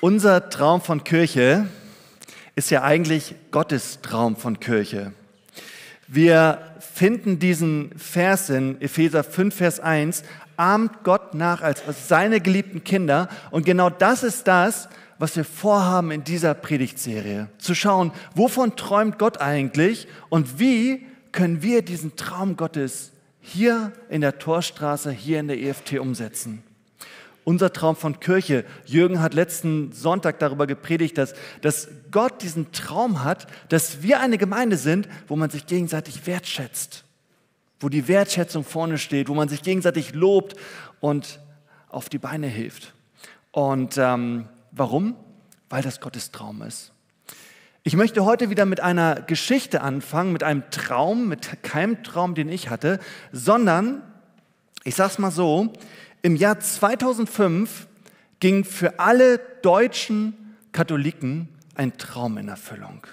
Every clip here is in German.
Unser Traum von Kirche ist ja eigentlich Gottes Traum von Kirche. Wir finden diesen Vers in Epheser 5, Vers 1, ahmt Gott nach als seine geliebten Kinder. Und genau das ist das, was wir vorhaben in dieser Predigtserie. Zu schauen, wovon träumt Gott eigentlich und wie können wir diesen Traum Gottes hier in der Torstraße, hier in der EFT umsetzen. Unser Traum von Kirche. Jürgen hat letzten Sonntag darüber gepredigt, dass, dass Gott diesen Traum hat, dass wir eine Gemeinde sind, wo man sich gegenseitig wertschätzt, wo die Wertschätzung vorne steht, wo man sich gegenseitig lobt und auf die Beine hilft. Und ähm, warum? Weil das Gottes Traum ist. Ich möchte heute wieder mit einer Geschichte anfangen, mit einem Traum, mit keinem Traum, den ich hatte, sondern, ich sage es mal so, im Jahr 2005 ging für alle deutschen Katholiken ein Traum in Erfüllung.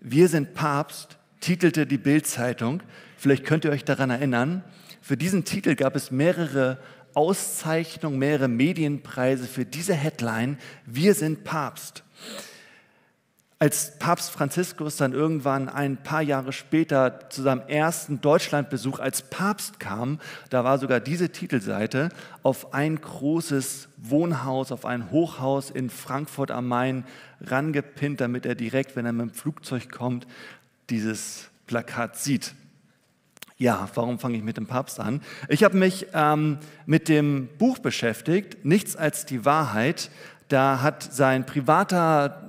Wir sind Papst, titelte die Bildzeitung. Vielleicht könnt ihr euch daran erinnern. Für diesen Titel gab es mehrere Auszeichnungen, mehrere Medienpreise für diese Headline. Wir sind Papst. Als Papst Franziskus dann irgendwann ein paar Jahre später zu seinem ersten Deutschlandbesuch als Papst kam, da war sogar diese Titelseite auf ein großes Wohnhaus, auf ein Hochhaus in Frankfurt am Main rangepinnt, damit er direkt, wenn er mit dem Flugzeug kommt, dieses Plakat sieht. Ja, warum fange ich mit dem Papst an? Ich habe mich ähm, mit dem Buch beschäftigt, Nichts als die Wahrheit. Da hat sein privater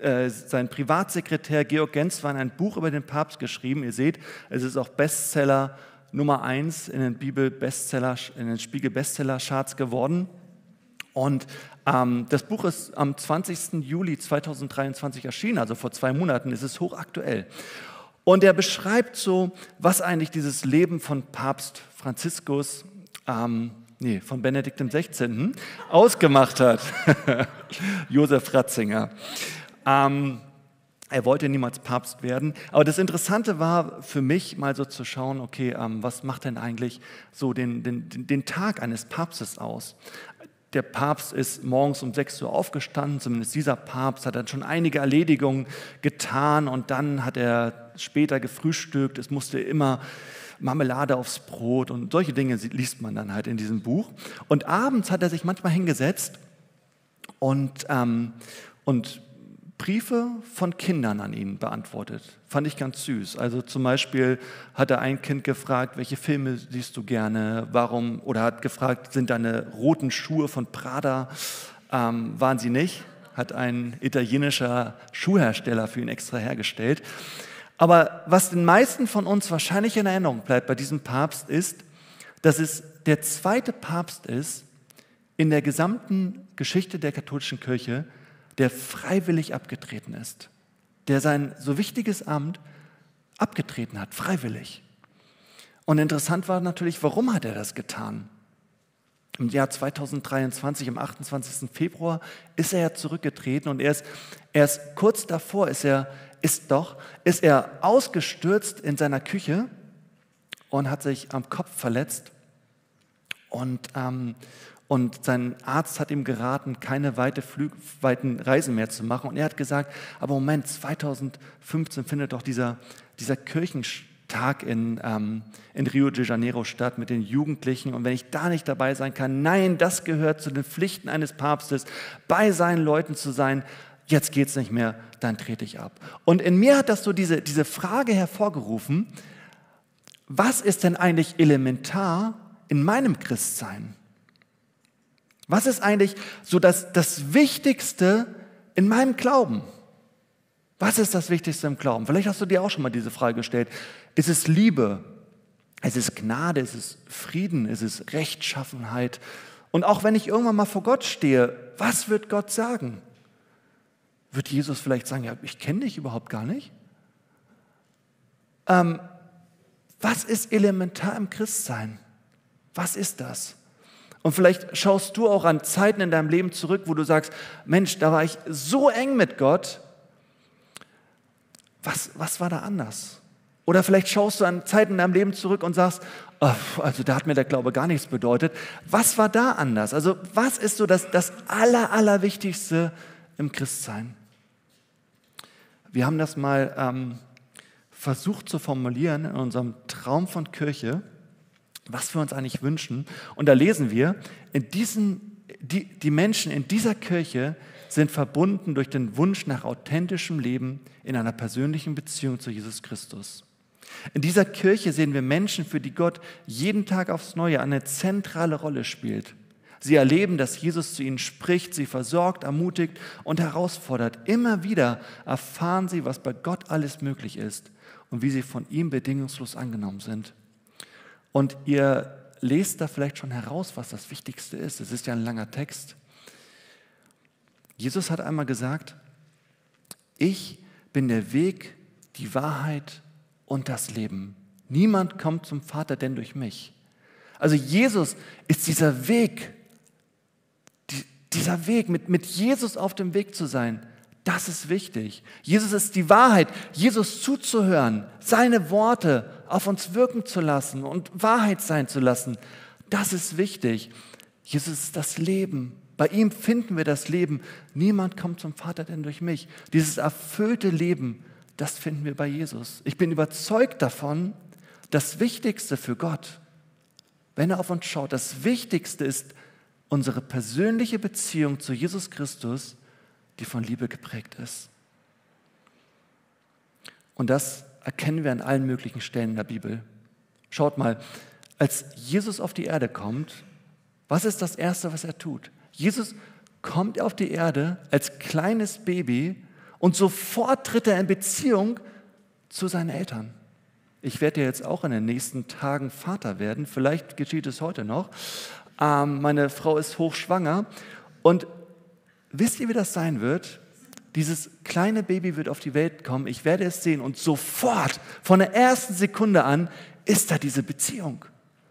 äh, sein Privatsekretär Georg Genswein ein Buch über den Papst geschrieben. Ihr seht, es ist auch Bestseller Nummer eins in den Bibel Bestseller, in den Spiegel Bestseller Charts geworden. Und ähm, das Buch ist am 20. Juli 2023 erschienen, also vor zwei Monaten ist es hochaktuell. Und er beschreibt so, was eigentlich dieses Leben von Papst Franziskus, ähm, nee, von Benedikt XVI. ausgemacht hat. Josef Ratzinger. Ähm, er wollte niemals Papst werden. Aber das Interessante war für mich mal so zu schauen, okay, ähm, was macht denn eigentlich so den, den, den Tag eines Papstes aus? Der Papst ist morgens um 6 Uhr aufgestanden, zumindest dieser Papst hat dann schon einige Erledigungen getan und dann hat er später gefrühstückt. Es musste immer Marmelade aufs Brot und solche Dinge liest man dann halt in diesem Buch. Und abends hat er sich manchmal hingesetzt und, ähm, und Briefe von Kindern an ihn beantwortet. Fand ich ganz süß. Also zum Beispiel hat er ein Kind gefragt, welche Filme siehst du gerne, warum, oder hat gefragt, sind deine roten Schuhe von Prada, ähm, waren sie nicht? Hat ein italienischer Schuhhersteller für ihn extra hergestellt. Aber was den meisten von uns wahrscheinlich in Erinnerung bleibt bei diesem Papst ist, dass es der zweite Papst ist in der gesamten Geschichte der katholischen Kirche, der freiwillig abgetreten ist, der sein so wichtiges Amt abgetreten hat, freiwillig. Und interessant war natürlich, warum hat er das getan? Im Jahr 2023, am 28. Februar, ist er ja zurückgetreten und er ist, erst kurz davor ist er, ist doch, ist er ausgestürzt in seiner Küche und hat sich am Kopf verletzt und, ähm, und sein Arzt hat ihm geraten, keine weite Flü weiten Reisen mehr zu machen. Und er hat gesagt, aber Moment, 2015 findet doch dieser, dieser Kirchentag in, ähm, in Rio de Janeiro statt mit den Jugendlichen. Und wenn ich da nicht dabei sein kann, nein, das gehört zu den Pflichten eines Papstes, bei seinen Leuten zu sein. Jetzt geht es nicht mehr, dann trete ich ab. Und in mir hat das so diese, diese Frage hervorgerufen, was ist denn eigentlich elementar in meinem Christsein? Was ist eigentlich so das, das Wichtigste in meinem Glauben? Was ist das Wichtigste im Glauben? Vielleicht hast du dir auch schon mal diese Frage gestellt. Ist es Liebe? Ist es Gnade? Ist es Frieden? Ist es Rechtschaffenheit? Und auch wenn ich irgendwann mal vor Gott stehe, was wird Gott sagen? Wird Jesus vielleicht sagen, ja, ich kenne dich überhaupt gar nicht? Ähm, was ist elementar im Christsein? Was ist das? Und vielleicht schaust du auch an Zeiten in deinem Leben zurück, wo du sagst, Mensch, da war ich so eng mit Gott. Was, was war da anders? Oder vielleicht schaust du an Zeiten in deinem Leben zurück und sagst, oh, also da hat mir der Glaube gar nichts bedeutet. Was war da anders? Also was ist so das, das Aller, Allerwichtigste im Christsein? Wir haben das mal ähm, versucht zu formulieren in unserem Traum von Kirche, was wir uns eigentlich wünschen. Und da lesen wir, in diesen, die, die Menschen in dieser Kirche sind verbunden durch den Wunsch nach authentischem Leben in einer persönlichen Beziehung zu Jesus Christus. In dieser Kirche sehen wir Menschen, für die Gott jeden Tag aufs Neue eine zentrale Rolle spielt. Sie erleben, dass Jesus zu ihnen spricht, sie versorgt, ermutigt und herausfordert. Immer wieder erfahren sie, was bei Gott alles möglich ist und wie sie von ihm bedingungslos angenommen sind. Und ihr lest da vielleicht schon heraus, was das Wichtigste ist. Es ist ja ein langer Text. Jesus hat einmal gesagt, ich bin der Weg, die Wahrheit und das Leben. Niemand kommt zum Vater denn durch mich. Also Jesus ist dieser Weg, die, dieser Weg, mit, mit Jesus auf dem Weg zu sein, das ist wichtig. Jesus ist die Wahrheit, Jesus zuzuhören, seine Worte auf uns wirken zu lassen und Wahrheit sein zu lassen, das ist wichtig. Jesus ist das Leben. Bei ihm finden wir das Leben. Niemand kommt zum Vater denn durch mich. Dieses erfüllte Leben, das finden wir bei Jesus. Ich bin überzeugt davon, das Wichtigste für Gott, wenn er auf uns schaut, das Wichtigste ist unsere persönliche Beziehung zu Jesus Christus, die von Liebe geprägt ist. Und das erkennen wir an allen möglichen Stellen in der Bibel. Schaut mal, als Jesus auf die Erde kommt, was ist das Erste, was er tut? Jesus kommt auf die Erde als kleines Baby und sofort tritt er in Beziehung zu seinen Eltern. Ich werde ja jetzt auch in den nächsten Tagen Vater werden. Vielleicht geschieht es heute noch. Ähm, meine Frau ist hochschwanger. Und wisst ihr, wie das sein wird? Dieses kleine Baby wird auf die Welt kommen. Ich werde es sehen. Und sofort, von der ersten Sekunde an, ist da diese Beziehung.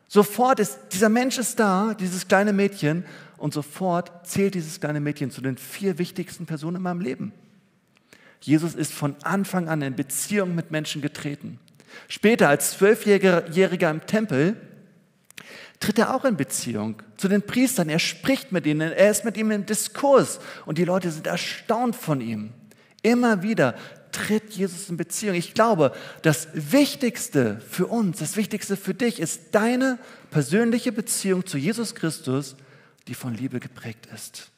Sofort ist, dieser Mensch ist da, dieses kleine Mädchen. Und sofort zählt dieses kleine Mädchen zu den vier wichtigsten Personen in meinem Leben. Jesus ist von Anfang an in Beziehung mit Menschen getreten. Später als Zwölfjähriger im Tempel tritt er auch in Beziehung zu den Priestern. Er spricht mit ihnen, er ist mit ihnen im Diskurs und die Leute sind erstaunt von ihm. Immer wieder tritt Jesus in Beziehung. Ich glaube, das Wichtigste für uns, das Wichtigste für dich ist deine persönliche Beziehung zu Jesus Christus, die von Liebe geprägt ist.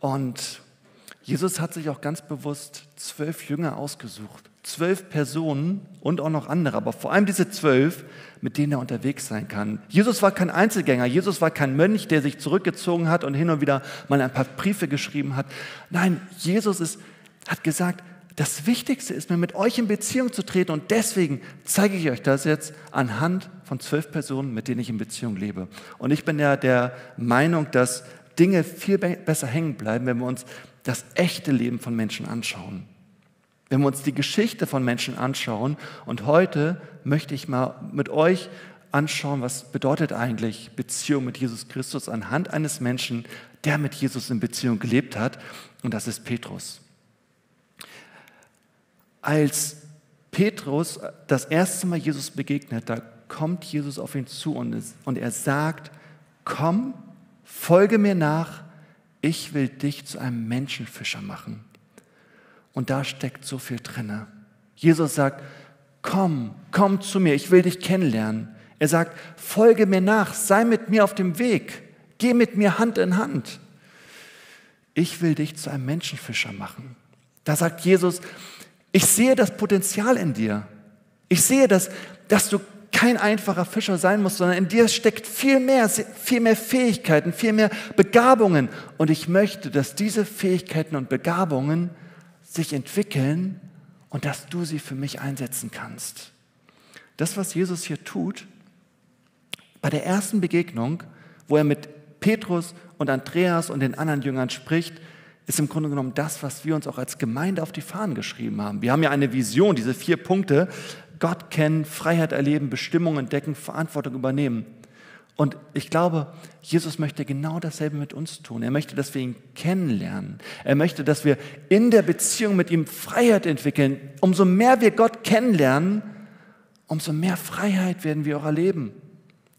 Und Jesus hat sich auch ganz bewusst zwölf Jünger ausgesucht. Zwölf Personen und auch noch andere, aber vor allem diese zwölf, mit denen er unterwegs sein kann. Jesus war kein Einzelgänger, Jesus war kein Mönch, der sich zurückgezogen hat und hin und wieder mal ein paar Briefe geschrieben hat. Nein, Jesus ist, hat gesagt, das Wichtigste ist mir, mit euch in Beziehung zu treten und deswegen zeige ich euch das jetzt anhand von zwölf Personen, mit denen ich in Beziehung lebe. Und ich bin ja der Meinung, dass Dinge viel besser hängen bleiben, wenn wir uns das echte Leben von Menschen anschauen. Wenn wir uns die Geschichte von Menschen anschauen und heute möchte ich mal mit euch anschauen, was bedeutet eigentlich Beziehung mit Jesus Christus anhand eines Menschen, der mit Jesus in Beziehung gelebt hat und das ist Petrus. Als Petrus das erste Mal Jesus begegnet, da kommt Jesus auf ihn zu und, er sagt, komm, folge mir nach, ich will dich zu einem Menschenfischer machen. Und da steckt so viel drinne. Jesus sagt, komm, komm zu mir, ich will dich kennenlernen. Er sagt, folge mir nach, sei mit mir auf dem Weg, geh mit mir Hand in Hand. Ich will dich zu einem Menschenfischer machen. Da sagt Jesus, ich sehe das Potenzial in dir. Ich sehe, dass, dass du kein einfacher Fischer sein muss, sondern in dir steckt viel mehr, viel mehr Fähigkeiten, viel mehr Begabungen. Und ich möchte, dass diese Fähigkeiten und Begabungen sich entwickeln und dass du sie für mich einsetzen kannst. Das, was Jesus hier tut, bei der ersten Begegnung, wo er mit Petrus und Andreas und den anderen Jüngern spricht, ist im Grunde genommen das, was wir uns auch als Gemeinde auf die Fahnen geschrieben haben. Wir haben ja eine Vision, diese vier Punkte, Gott kennen, Freiheit erleben, Bestimmung entdecken, Verantwortung übernehmen. Und ich glaube, Jesus möchte genau dasselbe mit uns tun. Er möchte, dass wir ihn kennenlernen. Er möchte, dass wir in der Beziehung mit ihm Freiheit entwickeln. Umso mehr wir Gott kennenlernen, umso mehr Freiheit werden wir auch erleben.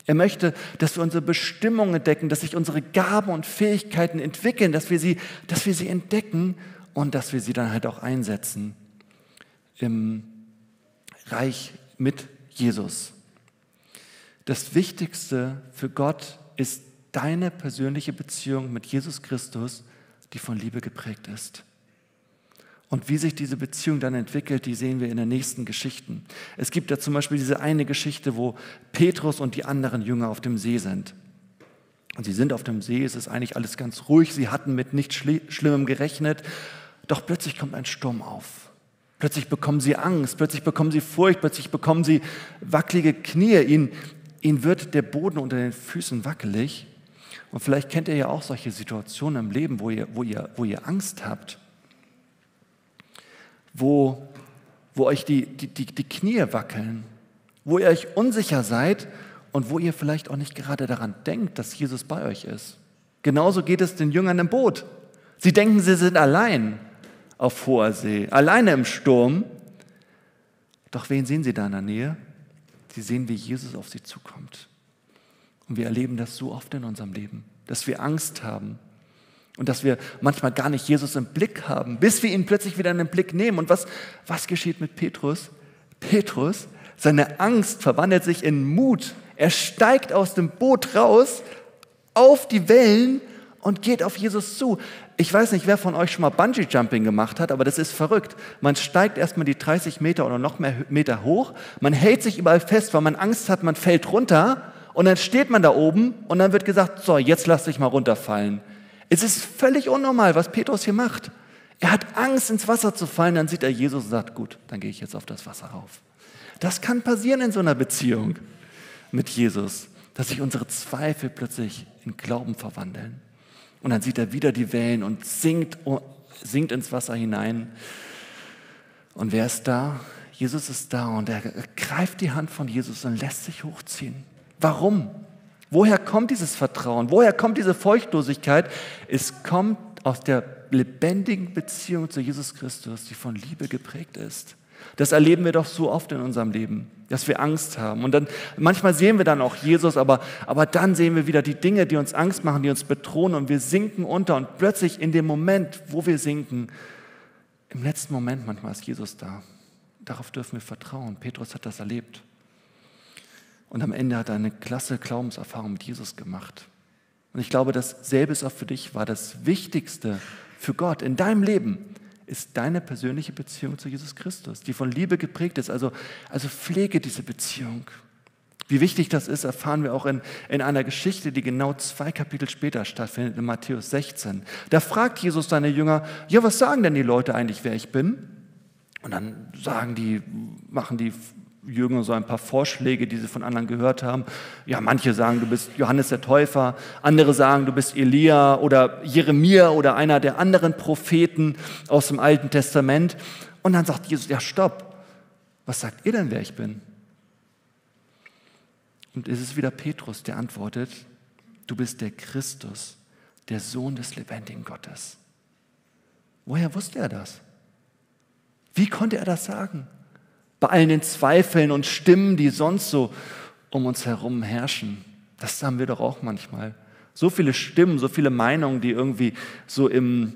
Er möchte, dass wir unsere Bestimmung entdecken, dass sich unsere Gaben und Fähigkeiten entwickeln, dass wir sie, dass wir sie entdecken und dass wir sie dann halt auch einsetzen im Reich mit Jesus. Das Wichtigste für Gott ist deine persönliche Beziehung mit Jesus Christus, die von Liebe geprägt ist. Und wie sich diese Beziehung dann entwickelt, die sehen wir in den nächsten Geschichten. Es gibt ja zum Beispiel diese eine Geschichte, wo Petrus und die anderen Jünger auf dem See sind. Und sie sind auf dem See, es ist eigentlich alles ganz ruhig, sie hatten mit nichts Schlimmem gerechnet, doch plötzlich kommt ein Sturm auf. Plötzlich bekommen sie Angst, plötzlich bekommen sie Furcht, plötzlich bekommen sie wackelige Knie. Ihnen, ihnen wird der Boden unter den Füßen wackelig. Und vielleicht kennt ihr ja auch solche Situationen im Leben, wo ihr, wo ihr, wo ihr Angst habt wo, wo euch die, die, die, die Knie wackeln, wo ihr euch unsicher seid und wo ihr vielleicht auch nicht gerade daran denkt, dass Jesus bei euch ist. Genauso geht es den Jüngern im Boot. Sie denken, sie sind allein auf hoher See, alleine im Sturm. Doch wen sehen sie da in der Nähe? Sie sehen, wie Jesus auf sie zukommt. Und wir erleben das so oft in unserem Leben, dass wir Angst haben, und dass wir manchmal gar nicht Jesus im Blick haben, bis wir ihn plötzlich wieder in den Blick nehmen. Und was, was geschieht mit Petrus? Petrus, seine Angst verwandelt sich in Mut. Er steigt aus dem Boot raus auf die Wellen und geht auf Jesus zu. Ich weiß nicht, wer von euch schon mal Bungee-Jumping gemacht hat, aber das ist verrückt. Man steigt erstmal die 30 Meter oder noch mehr Meter hoch, man hält sich überall fest, weil man Angst hat, man fällt runter und dann steht man da oben und dann wird gesagt, so, jetzt lass dich mal runterfallen. Es ist völlig unnormal, was Petrus hier macht. Er hat Angst, ins Wasser zu fallen, dann sieht er Jesus und sagt, gut, dann gehe ich jetzt auf das Wasser rauf. Das kann passieren in so einer Beziehung mit Jesus, dass sich unsere Zweifel plötzlich in Glauben verwandeln. Und dann sieht er wieder die Wellen und sinkt, sinkt ins Wasser hinein. Und wer ist da? Jesus ist da und er greift die Hand von Jesus und lässt sich hochziehen. Warum? Woher kommt dieses Vertrauen? Woher kommt diese Feuchtlosigkeit? Es kommt aus der lebendigen Beziehung zu Jesus Christus, die von Liebe geprägt ist. Das erleben wir doch so oft in unserem Leben, dass wir Angst haben. Und dann, manchmal sehen wir dann auch Jesus, aber, aber dann sehen wir wieder die Dinge, die uns Angst machen, die uns bedrohen und wir sinken unter und plötzlich in dem Moment, wo wir sinken, im letzten Moment manchmal ist Jesus da. Darauf dürfen wir vertrauen. Petrus hat das erlebt. Und am Ende hat er eine klasse Glaubenserfahrung mit Jesus gemacht. Und ich glaube, dasselbe ist auch für dich war. Das Wichtigste für Gott in deinem Leben ist deine persönliche Beziehung zu Jesus Christus, die von Liebe geprägt ist. Also, also pflege diese Beziehung. Wie wichtig das ist, erfahren wir auch in, in einer Geschichte, die genau zwei Kapitel später stattfindet, in Matthäus 16. Da fragt Jesus seine Jünger, ja, was sagen denn die Leute eigentlich, wer ich bin? Und dann sagen die, machen die Jünger so ein paar Vorschläge, die sie von anderen gehört haben. Ja, manche sagen, du bist Johannes der Täufer, andere sagen, du bist Elia oder Jeremia oder einer der anderen Propheten aus dem Alten Testament. Und dann sagt Jesus, ja, stopp, was sagt ihr denn, wer ich bin? Und es ist wieder Petrus, der antwortet, du bist der Christus, der Sohn des lebendigen Gottes. Woher wusste er das? Wie konnte er das sagen? Bei allen den Zweifeln und Stimmen, die sonst so um uns herum herrschen. Das haben wir doch auch manchmal. So viele Stimmen, so viele Meinungen, die irgendwie so im,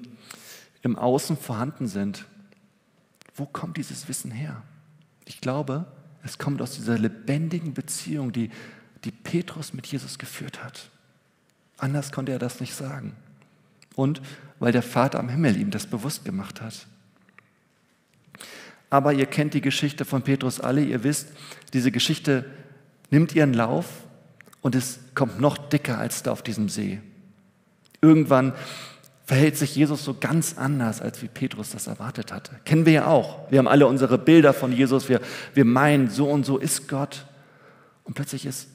im Außen vorhanden sind. Wo kommt dieses Wissen her? Ich glaube, es kommt aus dieser lebendigen Beziehung, die, die Petrus mit Jesus geführt hat. Anders konnte er das nicht sagen. Und weil der Vater am Himmel ihm das bewusst gemacht hat. Aber ihr kennt die Geschichte von Petrus alle. Ihr wisst, diese Geschichte nimmt ihren Lauf und es kommt noch dicker als da auf diesem See. Irgendwann verhält sich Jesus so ganz anders, als wie Petrus das erwartet hatte. Kennen wir ja auch. Wir haben alle unsere Bilder von Jesus. Wir, wir meinen, so und so ist Gott. Und plötzlich ist,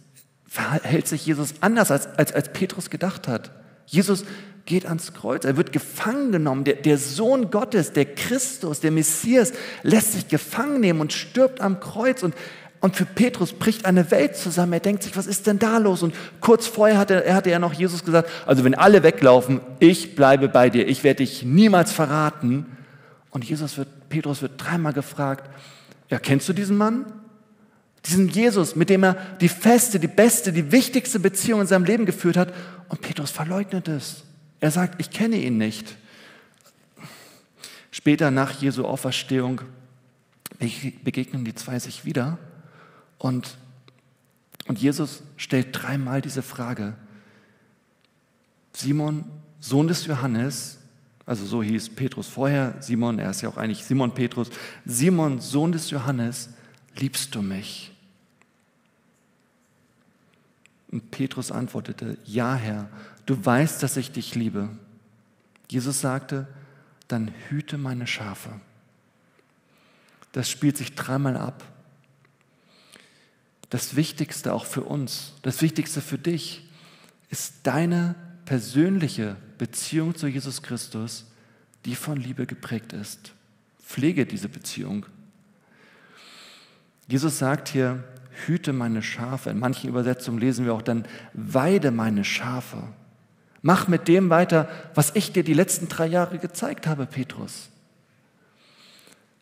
verhält sich Jesus anders, als, als, als Petrus gedacht hat. Jesus geht ans Kreuz. Er wird gefangen genommen. Der, der, Sohn Gottes, der Christus, der Messias, lässt sich gefangen nehmen und stirbt am Kreuz. Und Und für Petrus bricht eine Welt zusammen. Er denkt sich, was ist denn da los? Und kurz vorher hatte er hatte ja noch Jesus gesagt, also wenn alle weglaufen, ich bleibe bei dir, ich werde dich niemals verraten. Und Jesus wird, Petrus wird dreimal gefragt, ja, kennst du diesen Mann? Diesen Jesus, mit dem er die feste, die beste, die wichtigste Beziehung in seinem Leben geführt hat. Und Petrus verleugnet es. Er sagt, ich kenne ihn nicht. Später nach Jesu Auferstehung begegnen die zwei sich wieder und, und Jesus stellt dreimal diese Frage. Simon, Sohn des Johannes, also so hieß Petrus vorher, Simon, er ist ja auch eigentlich Simon Petrus, Simon, Sohn des Johannes, liebst du mich? Und Petrus antwortete, ja Herr, du weißt, dass ich dich liebe. Jesus sagte, dann hüte meine Schafe. Das spielt sich dreimal ab. Das Wichtigste auch für uns, das Wichtigste für dich, ist deine persönliche Beziehung zu Jesus Christus, die von Liebe geprägt ist. Pflege diese Beziehung. Jesus sagt hier, hüte meine Schafe. In manchen Übersetzungen lesen wir auch dann, weide meine Schafe. Mach mit dem weiter, was ich dir die letzten drei Jahre gezeigt habe, Petrus.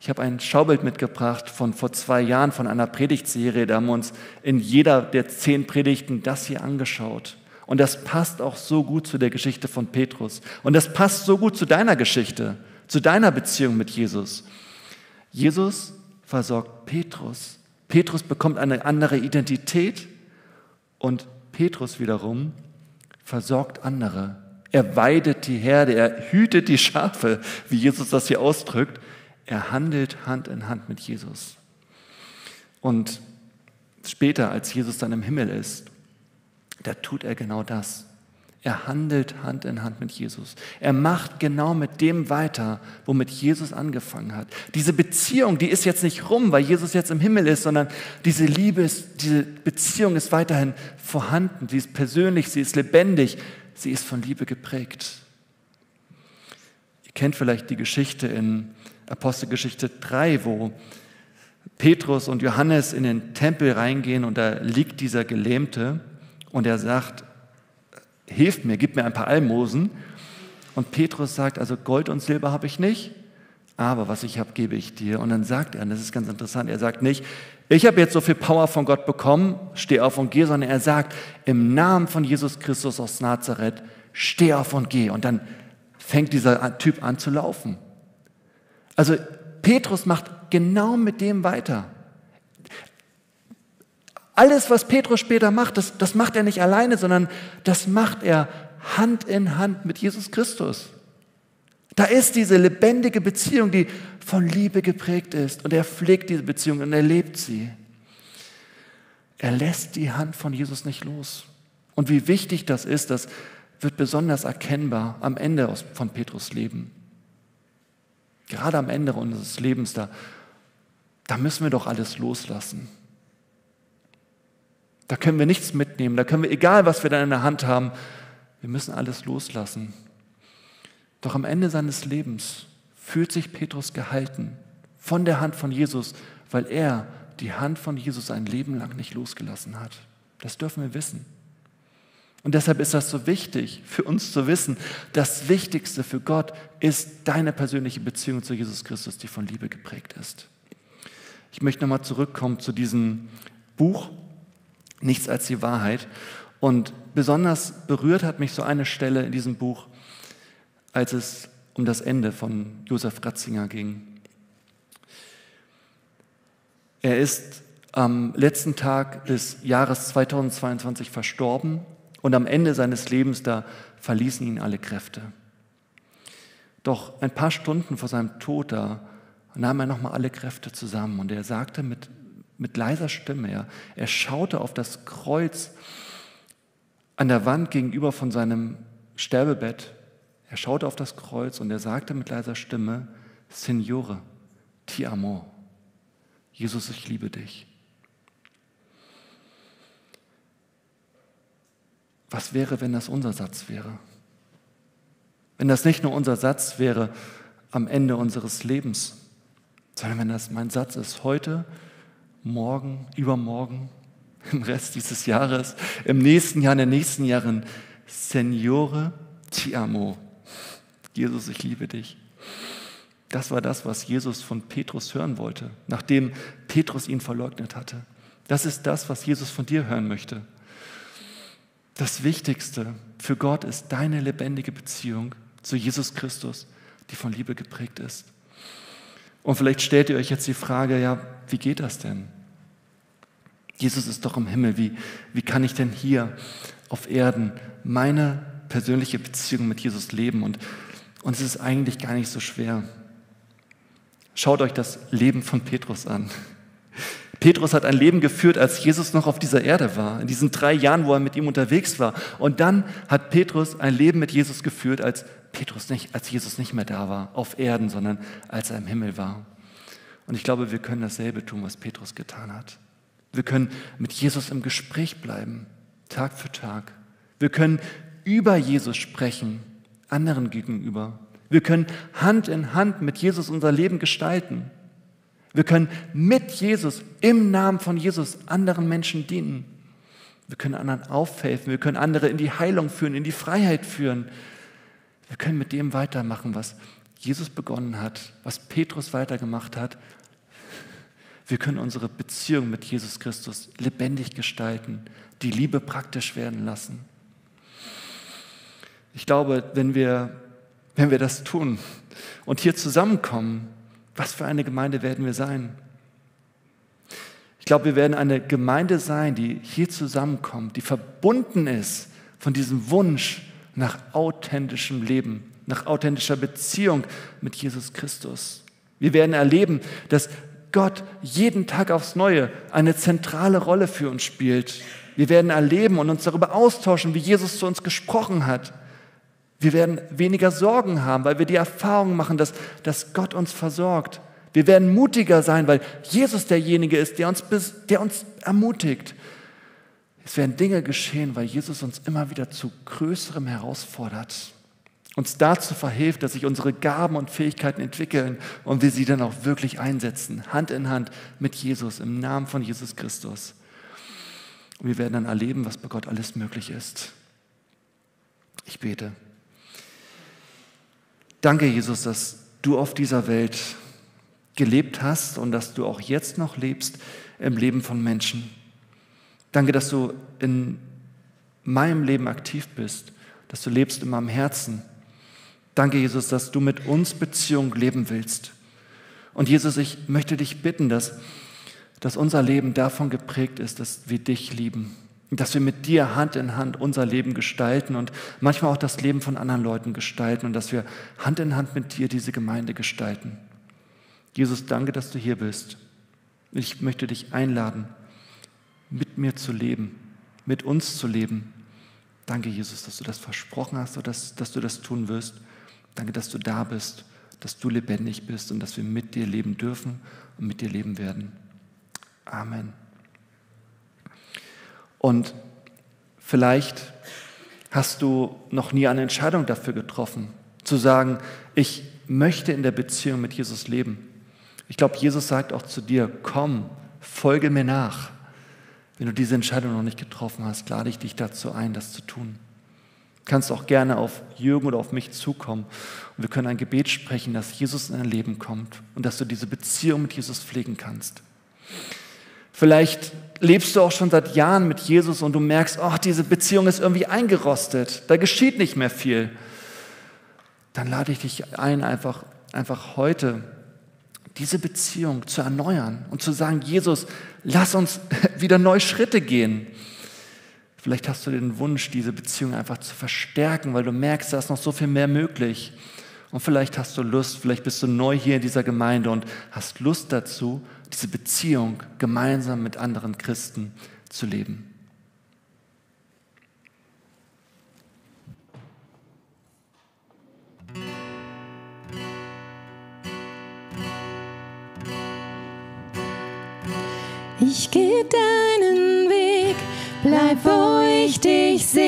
Ich habe ein Schaubild mitgebracht von vor zwei Jahren von einer Predigtserie. Da haben wir uns in jeder der zehn Predigten das hier angeschaut. Und das passt auch so gut zu der Geschichte von Petrus. Und das passt so gut zu deiner Geschichte, zu deiner Beziehung mit Jesus. Jesus versorgt Petrus. Petrus bekommt eine andere Identität und Petrus wiederum versorgt andere. Er weidet die Herde, er hütet die Schafe, wie Jesus das hier ausdrückt. Er handelt Hand in Hand mit Jesus. Und später, als Jesus dann im Himmel ist, da tut er genau das. Er handelt Hand in Hand mit Jesus. Er macht genau mit dem weiter, womit Jesus angefangen hat. Diese Beziehung, die ist jetzt nicht rum, weil Jesus jetzt im Himmel ist, sondern diese Liebe, ist, diese Beziehung ist weiterhin vorhanden. Sie ist persönlich, sie ist lebendig, sie ist von Liebe geprägt. Ihr kennt vielleicht die Geschichte in Apostelgeschichte 3, wo Petrus und Johannes in den Tempel reingehen und da liegt dieser Gelähmte und er sagt, hilf mir, gib mir ein paar Almosen. Und Petrus sagt, also Gold und Silber habe ich nicht, aber was ich habe, gebe ich dir. Und dann sagt er, und das ist ganz interessant, er sagt nicht, ich habe jetzt so viel Power von Gott bekommen, steh auf und geh, sondern er sagt, im Namen von Jesus Christus aus Nazareth, steh auf und geh. Und dann fängt dieser Typ an zu laufen. Also Petrus macht genau mit dem weiter. Alles, was Petrus später macht, das, das macht er nicht alleine, sondern das macht er Hand in Hand mit Jesus Christus. Da ist diese lebendige Beziehung, die von Liebe geprägt ist. Und er pflegt diese Beziehung und er lebt sie. Er lässt die Hand von Jesus nicht los. Und wie wichtig das ist, das wird besonders erkennbar am Ende von Petrus Leben. Gerade am Ende unseres Lebens, da, da müssen wir doch alles loslassen. Da können wir nichts mitnehmen, da können wir, egal was wir da in der Hand haben, wir müssen alles loslassen. Doch am Ende seines Lebens fühlt sich Petrus gehalten von der Hand von Jesus, weil er die Hand von Jesus ein Leben lang nicht losgelassen hat. Das dürfen wir wissen. Und deshalb ist das so wichtig für uns zu wissen, das Wichtigste für Gott ist deine persönliche Beziehung zu Jesus Christus, die von Liebe geprägt ist. Ich möchte nochmal zurückkommen zu diesem Buch, Nichts als die Wahrheit. Und besonders berührt hat mich so eine Stelle in diesem Buch, als es um das Ende von Josef Ratzinger ging. Er ist am letzten Tag des Jahres 2022 verstorben und am Ende seines Lebens, da verließen ihn alle Kräfte. Doch ein paar Stunden vor seinem Tod, da nahm er nochmal alle Kräfte zusammen und er sagte mit, mit leiser Stimme, er, er schaute auf das Kreuz an der Wand gegenüber von seinem Sterbebett. Er schaute auf das Kreuz und er sagte mit leiser Stimme, Signore, ti amo. Jesus, ich liebe dich. Was wäre, wenn das unser Satz wäre? Wenn das nicht nur unser Satz wäre am Ende unseres Lebens, sondern wenn das mein Satz ist heute morgen, übermorgen, im Rest dieses Jahres, im nächsten Jahr, in den nächsten Jahren, Signore ti amo. Jesus, ich liebe dich. Das war das, was Jesus von Petrus hören wollte, nachdem Petrus ihn verleugnet hatte. Das ist das, was Jesus von dir hören möchte. Das Wichtigste für Gott ist deine lebendige Beziehung zu Jesus Christus, die von Liebe geprägt ist. Und vielleicht stellt ihr euch jetzt die Frage, ja, wie geht das denn? Jesus ist doch im Himmel, wie, wie kann ich denn hier auf Erden meine persönliche Beziehung mit Jesus leben? Und, und es ist eigentlich gar nicht so schwer. Schaut euch das Leben von Petrus an. Petrus hat ein Leben geführt, als Jesus noch auf dieser Erde war, in diesen drei Jahren, wo er mit ihm unterwegs war. Und dann hat Petrus ein Leben mit Jesus geführt, als Petrus nicht, als Jesus nicht mehr da war, auf Erden, sondern als er im Himmel war. Und ich glaube, wir können dasselbe tun, was Petrus getan hat. Wir können mit Jesus im Gespräch bleiben, Tag für Tag. Wir können über Jesus sprechen, anderen gegenüber. Wir können Hand in Hand mit Jesus unser Leben gestalten. Wir können mit Jesus, im Namen von Jesus, anderen Menschen dienen. Wir können anderen aufhelfen. Wir können andere in die Heilung führen, in die Freiheit führen. Wir können mit dem weitermachen, was Jesus begonnen hat, was Petrus weitergemacht hat. Wir können unsere Beziehung mit Jesus Christus lebendig gestalten, die Liebe praktisch werden lassen. Ich glaube, wenn wir, wenn wir das tun und hier zusammenkommen, was für eine Gemeinde werden wir sein? Ich glaube, wir werden eine Gemeinde sein, die hier zusammenkommt, die verbunden ist von diesem Wunsch nach authentischem Leben, nach authentischer Beziehung mit Jesus Christus. Wir werden erleben, dass Gott jeden Tag aufs Neue eine zentrale Rolle für uns spielt. Wir werden erleben und uns darüber austauschen, wie Jesus zu uns gesprochen hat. Wir werden weniger Sorgen haben, weil wir die Erfahrung machen, dass, dass Gott uns versorgt. Wir werden mutiger sein, weil Jesus derjenige ist, der uns, der uns ermutigt. Es werden Dinge geschehen, weil Jesus uns immer wieder zu Größerem herausfordert, uns dazu verhilft, dass sich unsere Gaben und Fähigkeiten entwickeln und wir sie dann auch wirklich einsetzen, Hand in Hand mit Jesus, im Namen von Jesus Christus. Und wir werden dann erleben, was bei Gott alles möglich ist. Ich bete. Danke, Jesus, dass du auf dieser Welt gelebt hast und dass du auch jetzt noch lebst im Leben von Menschen. Danke, dass du in meinem Leben aktiv bist, dass du lebst in meinem Herzen. Danke, Jesus, dass du mit uns Beziehung leben willst. Und Jesus, ich möchte dich bitten, dass, dass unser Leben davon geprägt ist, dass wir dich lieben dass wir mit dir Hand in Hand unser Leben gestalten und manchmal auch das Leben von anderen Leuten gestalten und dass wir Hand in Hand mit dir diese Gemeinde gestalten. Jesus, danke, dass du hier bist. Ich möchte dich einladen, mit mir zu leben, mit uns zu leben. Danke, Jesus, dass du das versprochen hast und dass, dass du das tun wirst. Danke, dass du da bist, dass du lebendig bist und dass wir mit dir leben dürfen und mit dir leben werden. Amen. Und vielleicht hast du noch nie eine Entscheidung dafür getroffen, zu sagen, ich möchte in der Beziehung mit Jesus leben. Ich glaube, Jesus sagt auch zu dir, komm, folge mir nach. Wenn du diese Entscheidung noch nicht getroffen hast, lade ich dich dazu ein, das zu tun. Du kannst auch gerne auf Jürgen oder auf mich zukommen und wir können ein Gebet sprechen, dass Jesus in dein Leben kommt und dass du diese Beziehung mit Jesus pflegen kannst. Vielleicht lebst du auch schon seit Jahren mit Jesus und du merkst, ach, diese Beziehung ist irgendwie eingerostet, da geschieht nicht mehr viel. Dann lade ich dich ein, einfach, einfach heute diese Beziehung zu erneuern und zu sagen, Jesus, lass uns wieder neue Schritte gehen. Vielleicht hast du den Wunsch, diese Beziehung einfach zu verstärken, weil du merkst, da ist noch so viel mehr möglich. Und vielleicht hast du Lust, vielleicht bist du neu hier in dieser Gemeinde und hast Lust dazu, diese Beziehung gemeinsam mit anderen Christen zu leben. Ich gehe deinen Weg, bleib wo ich dich sehe.